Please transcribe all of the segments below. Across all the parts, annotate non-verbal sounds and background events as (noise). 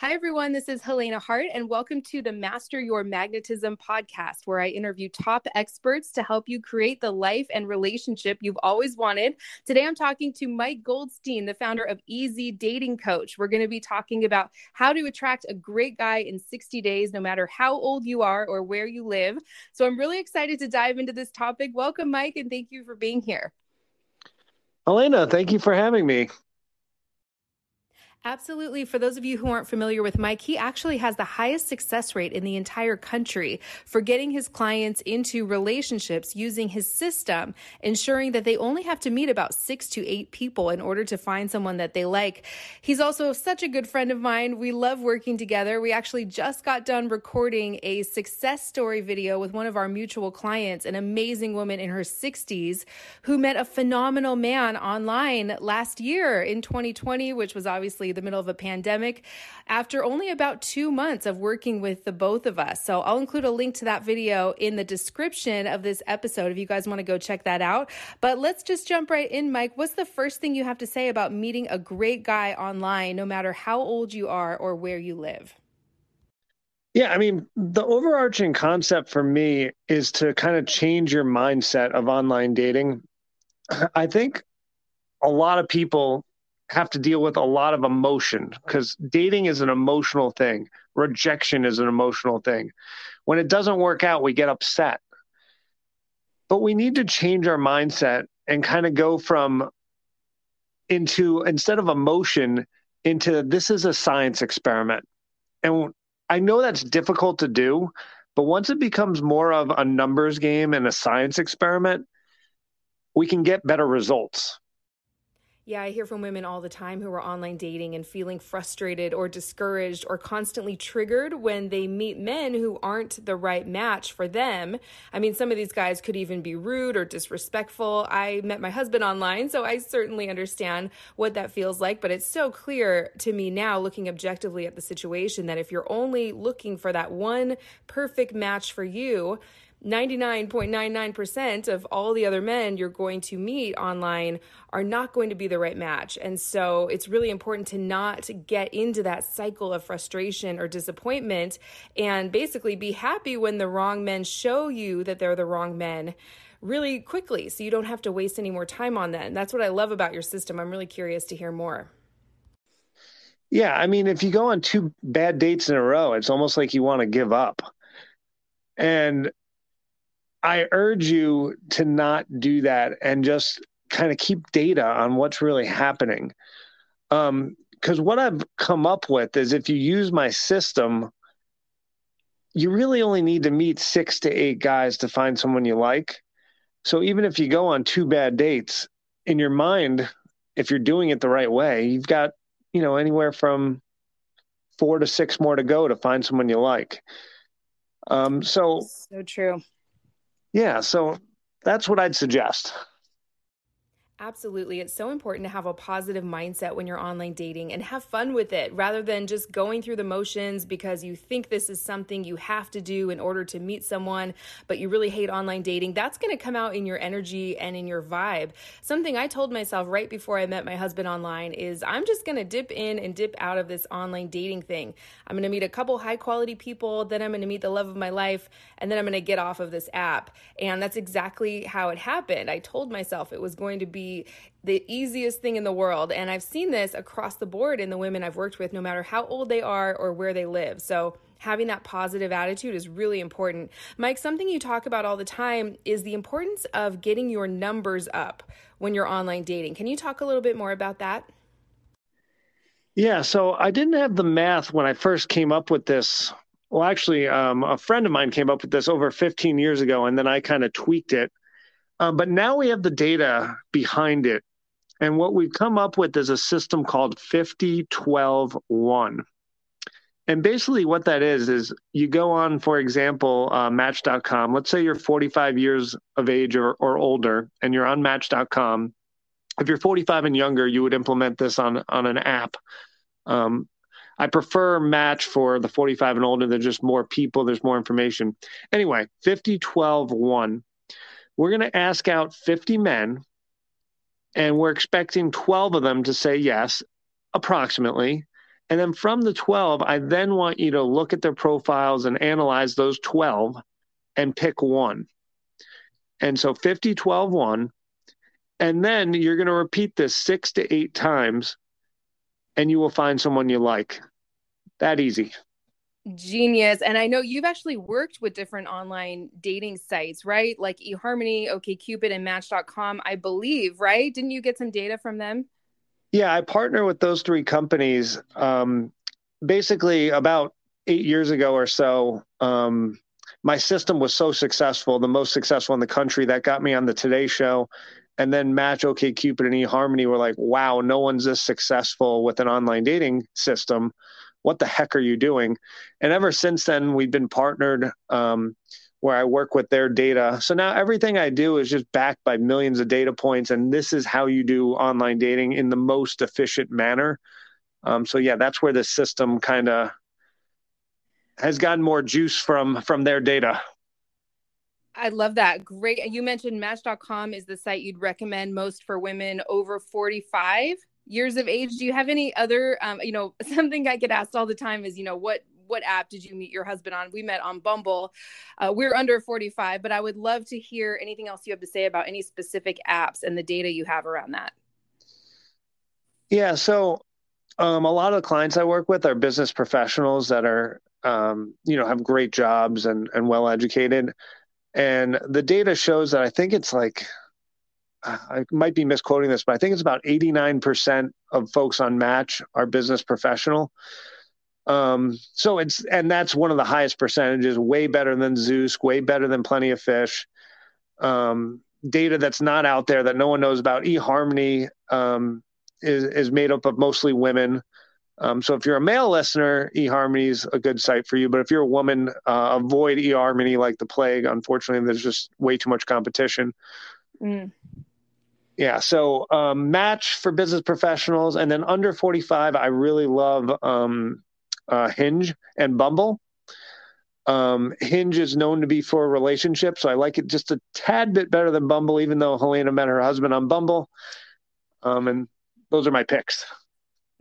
Hi, everyone. This is Helena Hart, and welcome to the Master Your Magnetism podcast, where I interview top experts to help you create the life and relationship you've always wanted. Today, I'm talking to Mike Goldstein, the founder of Easy Dating Coach. We're going to be talking about how to attract a great guy in 60 days, no matter how old you are or where you live. So, I'm really excited to dive into this topic. Welcome, Mike, and thank you for being here. Helena, thank you for having me. Absolutely. For those of you who aren't familiar with Mike, he actually has the highest success rate in the entire country for getting his clients into relationships using his system, ensuring that they only have to meet about six to eight people in order to find someone that they like. He's also such a good friend of mine. We love working together. We actually just got done recording a success story video with one of our mutual clients, an amazing woman in her 60s who met a phenomenal man online last year in 2020, which was obviously the middle of a pandemic, after only about two months of working with the both of us. So I'll include a link to that video in the description of this episode if you guys want to go check that out. But let's just jump right in, Mike. What's the first thing you have to say about meeting a great guy online, no matter how old you are or where you live? Yeah, I mean, the overarching concept for me is to kind of change your mindset of online dating. I think a lot of people have to deal with a lot of emotion because dating is an emotional thing. Rejection is an emotional thing. When it doesn't work out, we get upset. But we need to change our mindset and kind of go from into instead of emotion into this is a science experiment. And I know that's difficult to do, but once it becomes more of a numbers game and a science experiment, we can get better results. Yeah, I hear from women all the time who are online dating and feeling frustrated or discouraged or constantly triggered when they meet men who aren't the right match for them. I mean, some of these guys could even be rude or disrespectful. I met my husband online, so I certainly understand what that feels like, but it's so clear to me now, looking objectively at the situation, that if you're only looking for that one perfect match for you, 99.99% of all the other men you're going to meet online are not going to be the right match. And so it's really important to not get into that cycle of frustration or disappointment and basically be happy when the wrong men show you that they're the wrong men really quickly so you don't have to waste any more time on that. And that's what I love about your system. I'm really curious to hear more. Yeah, I mean, if you go on two bad dates in a row, it's almost like you want to give up. And I urge you to not do that and just kind of keep data on what's really happening. Um, because what I've come up with is if you use my system, you really only need to meet six to eight guys to find someone you like. So even if you go on two bad dates, in your mind, if you're doing it the right way, you've got, you know, anywhere from four to six more to go to find someone you like. Um, so so true. Yeah, so that's what I'd suggest. Absolutely. It's so important to have a positive mindset when you're online dating and have fun with it rather than just going through the motions because you think this is something you have to do in order to meet someone, but you really hate online dating. That's going to come out in your energy and in your vibe. Something I told myself right before I met my husband online is I'm just going to dip in and dip out of this online dating thing. I'm going to meet a couple high quality people, then I'm going to meet the love of my life, and then I'm going to get off of this app. And that's exactly how it happened. I told myself it was going to be the easiest thing in the world. And I've seen this across the board in the women I've worked with, no matter how old they are or where they live. So having that positive attitude is really important. Mike, something you talk about all the time is the importance of getting your numbers up when you're online dating. Can you talk a little bit more about that? Yeah, so I didn't have the math when I first came up with this well, actually, um, a friend of mine came up with this over 15 years ago, and then I kind of tweaked it. Um, but now we have the data behind it. And what we've come up with is a system called 50 12 1. And basically, what that is, is you go on, for example, uh, Match.com. Let's say you're 45 years of age or, or older, and you're on Match.com. If you're 45 and younger, you would implement this on, on an app. Um, I prefer Match for the 45 and older. There's just more people, there's more information. Anyway, 50, 12, 1. We're going to ask out 50 men, and we're expecting 12 of them to say yes, approximately. And then from the 12, I then want you to look at their profiles and analyze those 12 and pick one. And so 50, 12, 1. And then you're going to repeat this six to eight times and you will find someone you like. That easy. Genius. And I know you've actually worked with different online dating sites, right? Like eHarmony, OKCupid, and Match.com, I believe, right? Didn't you get some data from them? Yeah, I partner with those three companies. Um, basically, about eight years ago or so, um, my system was so successful, the most successful in the country, that got me on the Today Show. And then Match, OKCupid, and eHarmony were like, wow, no one's this successful with an online dating system. What the heck are you doing? And ever since then, we've been partnered. Um, where I work with their data. So now everything I do is just backed by millions of data points, and this is how you do online dating in the most efficient manner. Um, so yeah, that's where the system kind of has gotten more juice from from their data. I love that. Great. You mentioned Match.com is the site you'd recommend most for women over 45 years of age. Do you have any other, um, you know, (laughs) something I get asked all the time is, you know, what what app did you meet your husband on? We met on Bumble. Uh, we're under 45, but I would love to hear anything else you have to say about any specific apps and the data you have around that. Yeah. So, um, a lot of the clients I work with are business professionals that are, um, you know, have great jobs and, and well educated. And the data shows that I think it's like, I might be misquoting this, but I think it's about 89% of folks on Match are business professional. Um, so it's and that's one of the highest percentages, way better than Zoosk, way better than Plenty of Fish. Um, data that's not out there that no one knows about. eHarmony um, is is made up of mostly women. Um, so if you're a male listener, eHarmony is a good site for you. But if you're a woman, uh, avoid eHarmony like the plague. Unfortunately, there's just way too much competition. Mm. Yeah, so um, match for business professionals, and then under 45, I really love um, uh, Hinge and Bumble. Um, Hinge is known to be for relationships, so I like it just a tad bit better than Bumble, even though Helena met her husband on Bumble. Um, and those are my picks.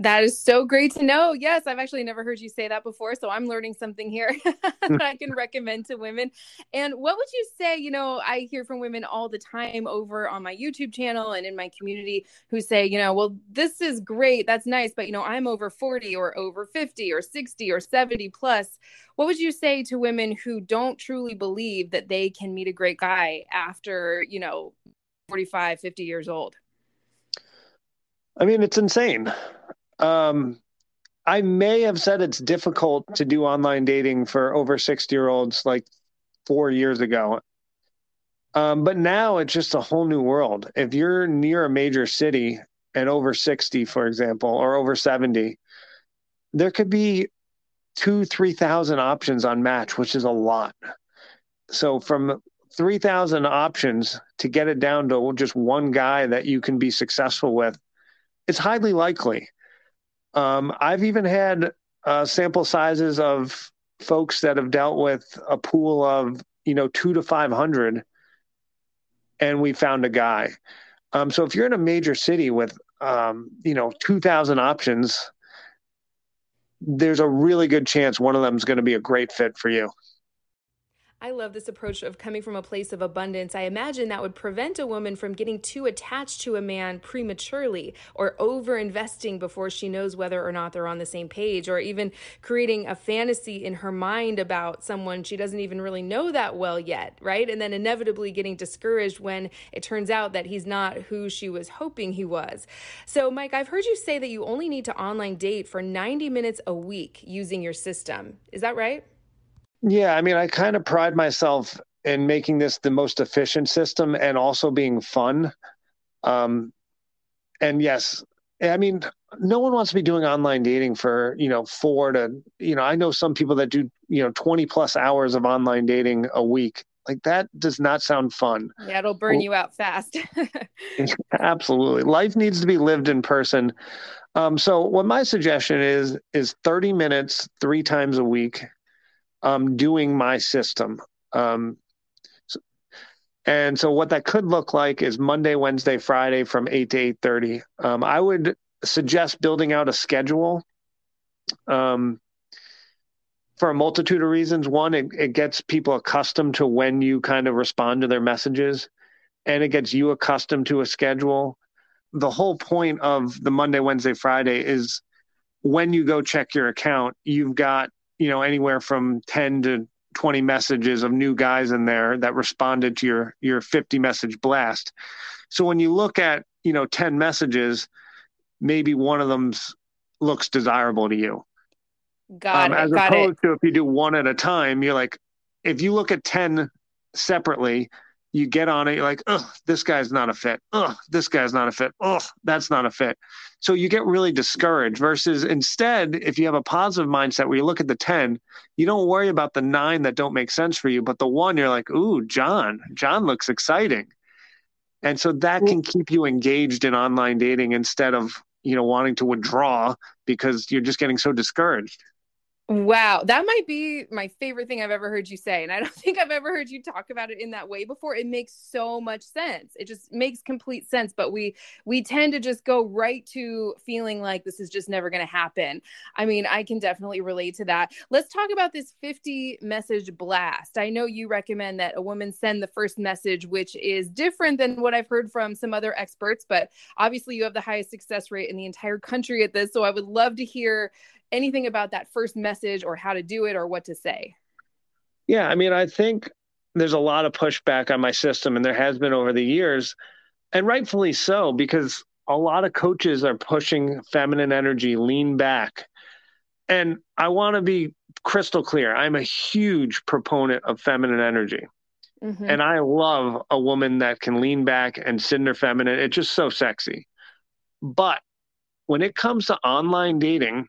That is so great to know. Yes, I've actually never heard you say that before. So I'm learning something here (laughs) that I can recommend to women. And what would you say? You know, I hear from women all the time over on my YouTube channel and in my community who say, you know, well, this is great. That's nice. But, you know, I'm over 40 or over 50 or 60 or 70 plus. What would you say to women who don't truly believe that they can meet a great guy after, you know, 45, 50 years old? I mean, it's insane. Um, I may have said it's difficult to do online dating for over 60 year olds like four years ago. Um, but now it's just a whole new world. If you're near a major city and over 60, for example, or over 70, there could be two, 3,000 options on Match, which is a lot. So from 3,000 options to get it down to just one guy that you can be successful with, it's highly likely. Um, I've even had uh, sample sizes of folks that have dealt with a pool of you know two to five hundred, and we found a guy. Um, so if you're in a major city with um, you know two thousand options, there's a really good chance one of them is going to be a great fit for you. I love this approach of coming from a place of abundance. I imagine that would prevent a woman from getting too attached to a man prematurely or over investing before she knows whether or not they're on the same page, or even creating a fantasy in her mind about someone she doesn't even really know that well yet, right? And then inevitably getting discouraged when it turns out that he's not who she was hoping he was. So, Mike, I've heard you say that you only need to online date for 90 minutes a week using your system. Is that right? Yeah, I mean, I kind of pride myself in making this the most efficient system and also being fun. Um, and yes, I mean, no one wants to be doing online dating for, you know, four to, you know, I know some people that do, you know, 20 plus hours of online dating a week. Like that does not sound fun. Yeah, it'll burn you out fast. (laughs) (laughs) Absolutely. Life needs to be lived in person. Um, so what my suggestion is is 30 minutes three times a week um, doing my system. Um, and so what that could look like is Monday, Wednesday, Friday from 8 to 8:30. Um, I would suggest building out a schedule um, for a multitude of reasons. One, it, it gets people accustomed to when you kind of respond to their messages, and it gets you accustomed to a schedule. The whole point of the Monday, Wednesday, Friday is when you go check your account, you've got you know anywhere from 10 to 20 messages of new guys in there that responded to your your 50 message blast so when you look at you know 10 messages maybe one of them looks desirable to you. Got um, it. As got opposed it. to if you do one at a time, you're like, if you look at 10 separately, you get on it, you're like, oh, this guy's not a fit. Oh, this guy's not a fit. Oh, that's not a fit. So you get really discouraged versus instead, if you have a positive mindset where you look at the 10, you don't worry about the nine that don't make sense for you, but the one you're like, ooh, John, John looks exciting. And so that can keep you engaged in online dating instead of you know wanting to withdraw because you're just getting so discouraged Wow, that might be my favorite thing I've ever heard you say. And I don't (laughs) think I've ever heard you talk about it in that way before. It makes so much sense. It just makes complete sense, but we we tend to just go right to feeling like this is just never going to happen. I mean, I can definitely relate to that. Let's talk about this 50 message blast. I know you recommend that a woman send the first message which is different than what I've heard from some other experts, but obviously you have the highest success rate in the entire country at this, so I would love to hear anything about that first message or how to do it or what to say? Yeah, I mean, I think there's a lot of pushback on my system, and there has been over the years, and rightfully so, because a lot of coaches are pushing feminine energy, lean back. And I want to be crystal clear I'm a huge proponent of feminine energy. Mm-hmm. And I love a woman that can lean back and sit in her feminine. It's just so sexy. But when it comes to online dating,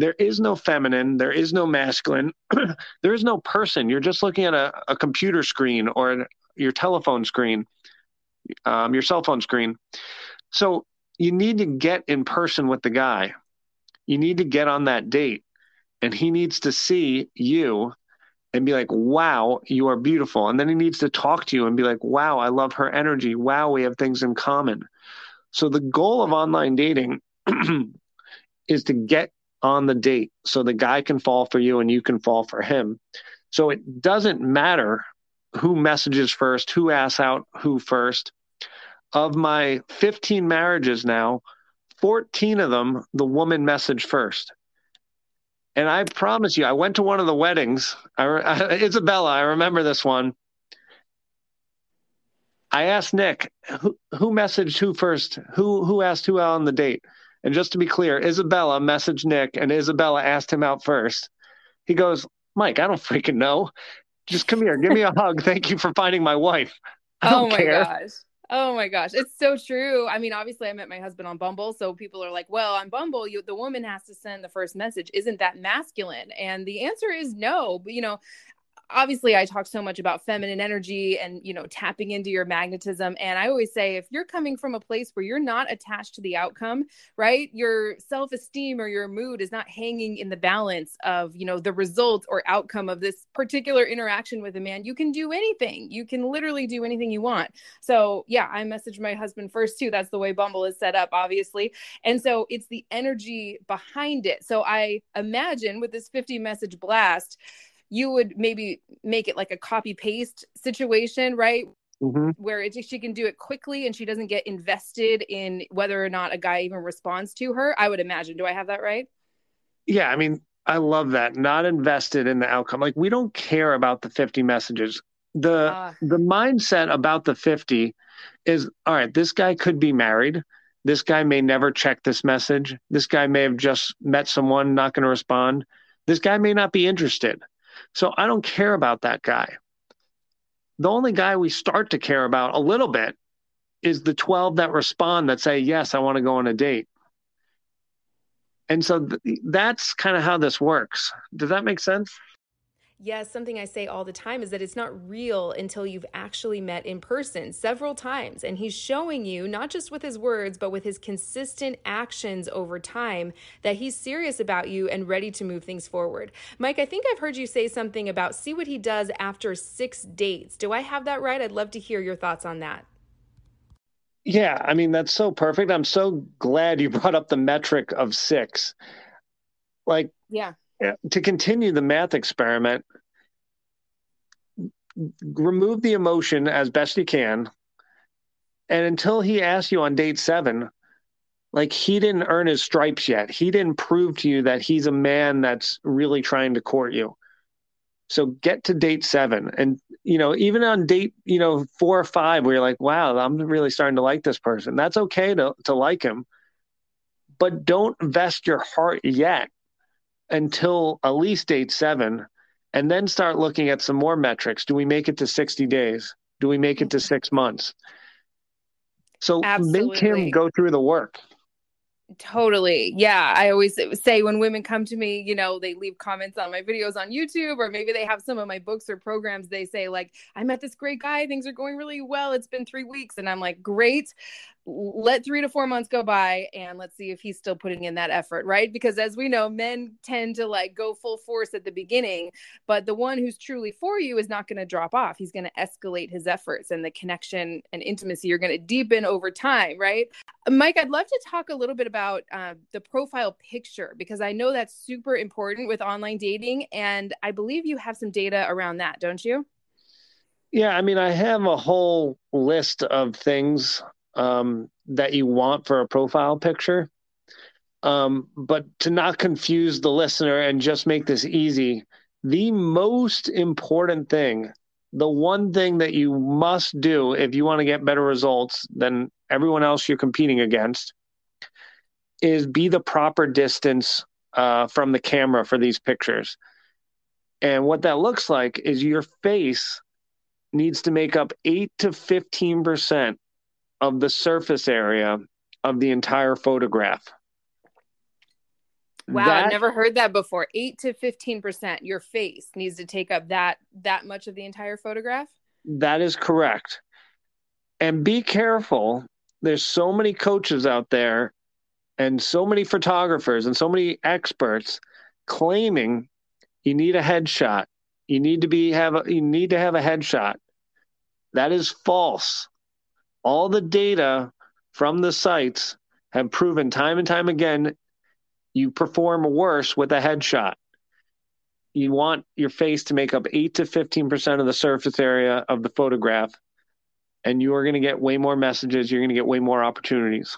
there is no feminine, there is no masculine, (clears throat) there is no person. You're just looking at a, a computer screen or your telephone screen, um, your cell phone screen. So you need to get in person with the guy. You need to get on that date, and he needs to see you and be like, wow, you are beautiful. And then he needs to talk to you and be like, wow, I love her energy. Wow, we have things in common. So the goal of online dating (clears throat) is to get on the date so the guy can fall for you and you can fall for him. So it doesn't matter who messages first, who asks out who first. Of my 15 marriages now, 14 of them, the woman messaged first. And I promise you, I went to one of the weddings. I, I, (laughs) Isabella, I remember this one. I asked Nick, who, who messaged who first? Who who asked who on the date? And just to be clear, Isabella messaged Nick and Isabella asked him out first. He goes, Mike, I don't freaking know. Just come here, give me a hug. Thank you for finding my wife. Oh my care. gosh. Oh my gosh, it's so true. I mean, obviously, I met my husband on Bumble, so people are like, "Well, on Bumble, you the woman has to send the first message. Isn't that masculine?" And the answer is no. But you know, obviously i talk so much about feminine energy and you know tapping into your magnetism. And i always say if you're coming from a place where you're not attached to the outcome right your self-esteem or your mood is not hanging in the balance of you know the result or outcome of this particular interaction with a man you can do anything. You can literally do anything you want. So yeah i messaged my husband first too. That's the way bumble is set up obviously. And so it's the energy behind it. So i imagine with this 50 message blast you would maybe make it like a copy paste situation, right? Mm-hmm. Where it, she can do it quickly and she doesn't get invested in whether or not a guy even responds to her. I would imagine. Do I have that right? Yeah, I mean, I love that. Not invested in the outcome. Like we don't care about the 50 messages. The uh, the mindset about the 50 is all right, this guy could be married. This guy may never check this message. This guy may have just met someone, not going to respond. This guy may not be interested. So I don't care about that guy. The only guy we start to care about a little bit is the 12 that respond that say, Yes, I want to go on a date. And so th- that's kind of how this works. Does that make sense? Yes, something I say all the time is that it's not real until you've actually met in person several times. And he's showing you, not just with his words, but with his consistent actions over time, that he's serious about you and ready to move things forward. Mike, I think I've heard you say something about see what he does after six dates. Do I have that right? I'd love to hear your thoughts on that. Yeah, I mean, that's so perfect. I'm so glad you (laughs) brought up the metric of six. Like, yeah to continue the math experiment, remove the emotion as best you can. And until he asks you on date seven, like he didn't earn his stripes yet. He didn't prove to you that he's a man that's really trying to court you. So get to date seven. And, you know, even on date, you know, four or five, where you're like, wow, I'm really starting to like this person. That's okay to, to like him. But don't vest your heart yet until at least date seven, and then start looking at some more metrics. Do we make it to 60 days? Do we make it to six months? So Absolutely. make him go through the work. Totally. Yeah. I always say when women come to me, you know, they leave comments on my videos on YouTube, or maybe they have some of my books or programs. They say, like, I met this great guy. Things are going really well. It's been three weeks. And I'm like, great let three to four months go by and let's see if he's still putting in that effort, right? Because as we know, men tend to like go full force at the beginning, but the one who's truly for you is not going to drop off. He's going to escalate his efforts and the connection and intimacy are going to deepen over time, right? Mike, I'd love to talk a little bit about uh, the profile picture because I know that's super important with online dating. And I believe you have some data around that, don't you? Yeah, I mean, I have a whole list of things um, that you want for a profile picture. Um, but to not confuse the listener and just make this easy, the most important thing, the one thing that you must do if you want to get better results than everyone else you're competing against, is be the proper distance uh, from the camera for these pictures. And what that looks like is your face needs to make up 8 to 15% of the surface area of the entire photograph. Wow, that, I've never heard that before. 8 to 15% your face needs to take up that that much of the entire photograph? That is correct. And be careful. There's so many coaches out there and so many photographers and so many experts claiming you need a headshot. You need to be have a, you need to have a headshot. That is false all the data from the sites have proven time and time again you perform worse with a headshot. You want your face to make up 8 to 15% of the surface area of the photograph, and you are going to get way more messages. You're going to get way more opportunities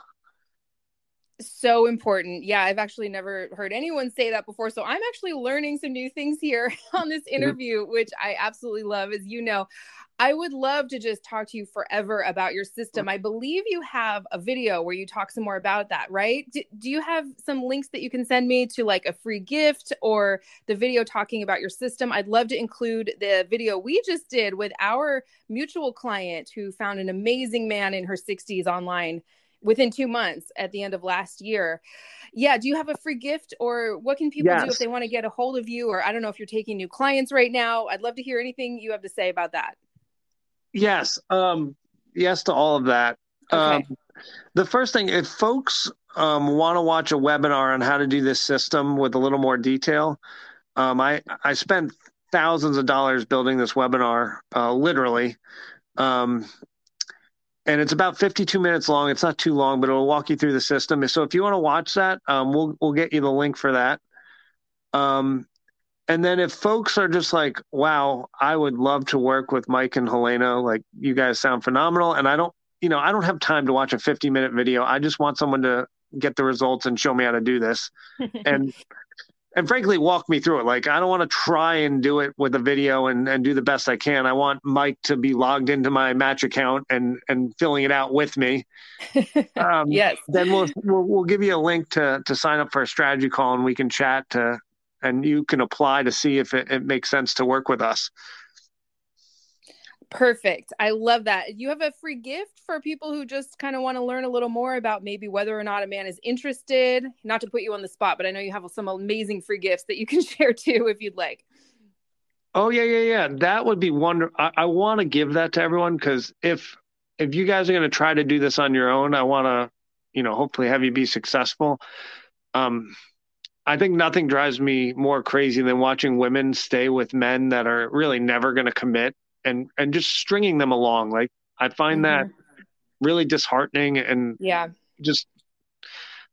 so important. Yeah, I've actually never heard anyone say that before. So I'm actually learning some new things here (laughs) on this interview, which I absolutely love. As you know, I would love to just talk to you forever about your system. I believe you have a video where you talk some more about that, right? Do, do you have some links that you can send me to like a free gift or the video talking about your system? I'd love to include the video we just did with our mutual client who found an amazing man in her 60s online within two months at the end of last year. Yeah. Do you have a free gift or what can people yes. do if they want to get a hold of you? Or I don't know if you're taking new clients right now. I'd love to hear anything you have to say about that. Yes. Um, yes to all of that. Okay. Um, the first thing, if folks um, want to watch a webinar on how to do this system with a little more detail, um, I, I spent thousands of dollars building this webinar, uh, literally. Um, and it's about 52 minutes long. It's not too long, but it'll walk you through the system. So if you want to watch that, um, we'll we'll get you the link for that. Um, and then if folks are just like, "Wow, I would love to work with Mike and Helena. Like you guys sound phenomenal," and I don't, you know, I don't have time to watch a 50 minute video. I just want someone to get the results and show me how to do this. (laughs) and and frankly walk me through it. Like i don't want to try and do it with a video and, and do the best i can. I want mike to be logged into my match account and and filling it out with me. (laughs) Um, yes. then we'll, we'll we'll give you a link to to sign up for a strategy call and we can chat to and you can apply to see if it, it makes sense to work with us. Perfect. I love that. You have a free gift for people who just kind of want to learn a little more about maybe whether or not a man is interested. Not to put you on the spot, but I know you have some amazing free gifts that you can (laughs) share too if you'd like. Oh yeah, yeah, yeah. That would be wonderful. I, I want to give that to everyone because if if you guys are going to try to do this on your own, I want to, you know, hopefully have you be successful. Um, I think nothing drives me more crazy than watching women stay with men that are really never going to commit and and just stringing them along. Like I find mm-hmm. that really disheartening and yeah, just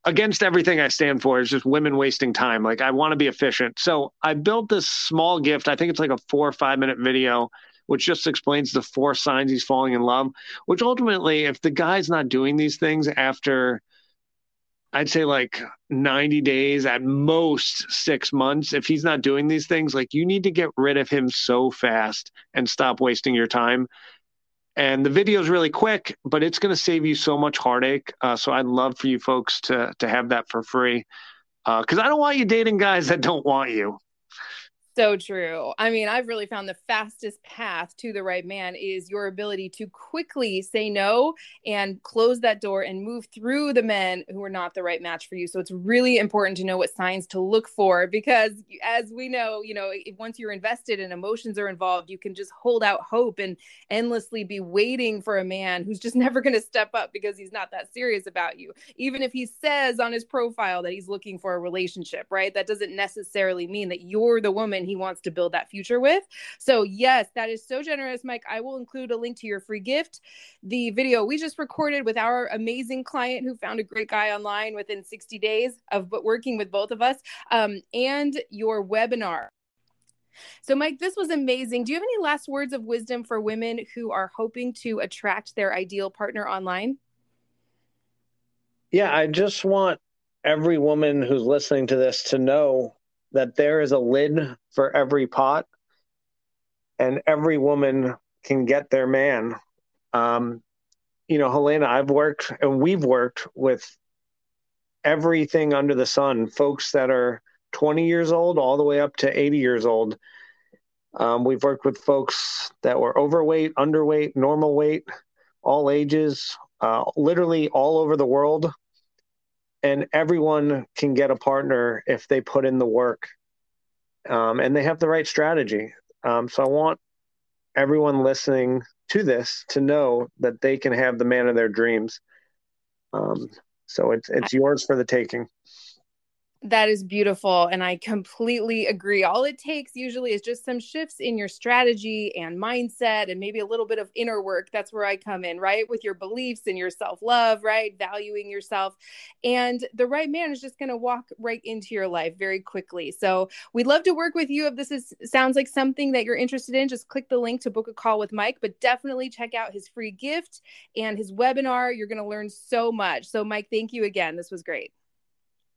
against everything I stand for is just women wasting time. Like I want to be efficient. So I built this small gift. I think it's like a four or five minute video, which just explains the four signs he's falling in love, which ultimately, if the guy's not doing these things after I'd say like 90 days at most six months. If he's not doing these things, like you need to get rid of him so fast and stop wasting your time. And the video is really quick, but it's going to save you so much heartache. Uh, so I'd love for you folks to to have that for free, because uh, I don't want you dating guys that don't want you. So true. I mean, I've really found the fastest path to the right man is your ability to quickly say no and close that door and move through the men who are not the right match for you. So it's really important to know what signs to look for because as we know, you know, once you're invested and emotions are involved, you can just hold out hope and endlessly be waiting for a man who's just (laughs) never going to step up because he's not that serious about you. Even if he says on his profile that he's looking for a relationship, right? That doesn't necessarily mean that you're the woman he wants to build that future with. So, yes, that is so generous, Mike. I will include a link to your free gift. The video we just recorded with our amazing client who found a great guy online within 60 days of working with both of us, um, and your webinar. So, Mike, this was amazing. Do you have any last words of wisdom for women who are hoping to attract their ideal partner online? Yeah, I just want every woman who's listening to this to know that there is a lid for every pot and every woman can get their man. Um, you know, Helena, I've worked and we've worked with everything under the sun, folks that are 20 years old all the way up to 80 years old. Um, we've worked with folks that were overweight, underweight, normal weight, all ages, uh, literally all over the world and everyone can get a partner if they put in the work um, and they have the right strategy. Um, so I want everyone listening to this to know that they can have the man of their dreams. Um, so it's it's yours for the taking. That is beautiful. And I completely agree. All it takes usually is just some shifts in your strategy and mindset and maybe a little bit of inner work. That's where I come in, right? With your beliefs and your self love, right? Valuing yourself. And the right man is just going to walk right into your life very quickly. So we'd love to work with you. If this is sounds like something that you're interested in, just click the link to book a call with Mike, but definitely check out his free gift and his webinar. You're going to learn so much. So, Mike, thank you again. This was great.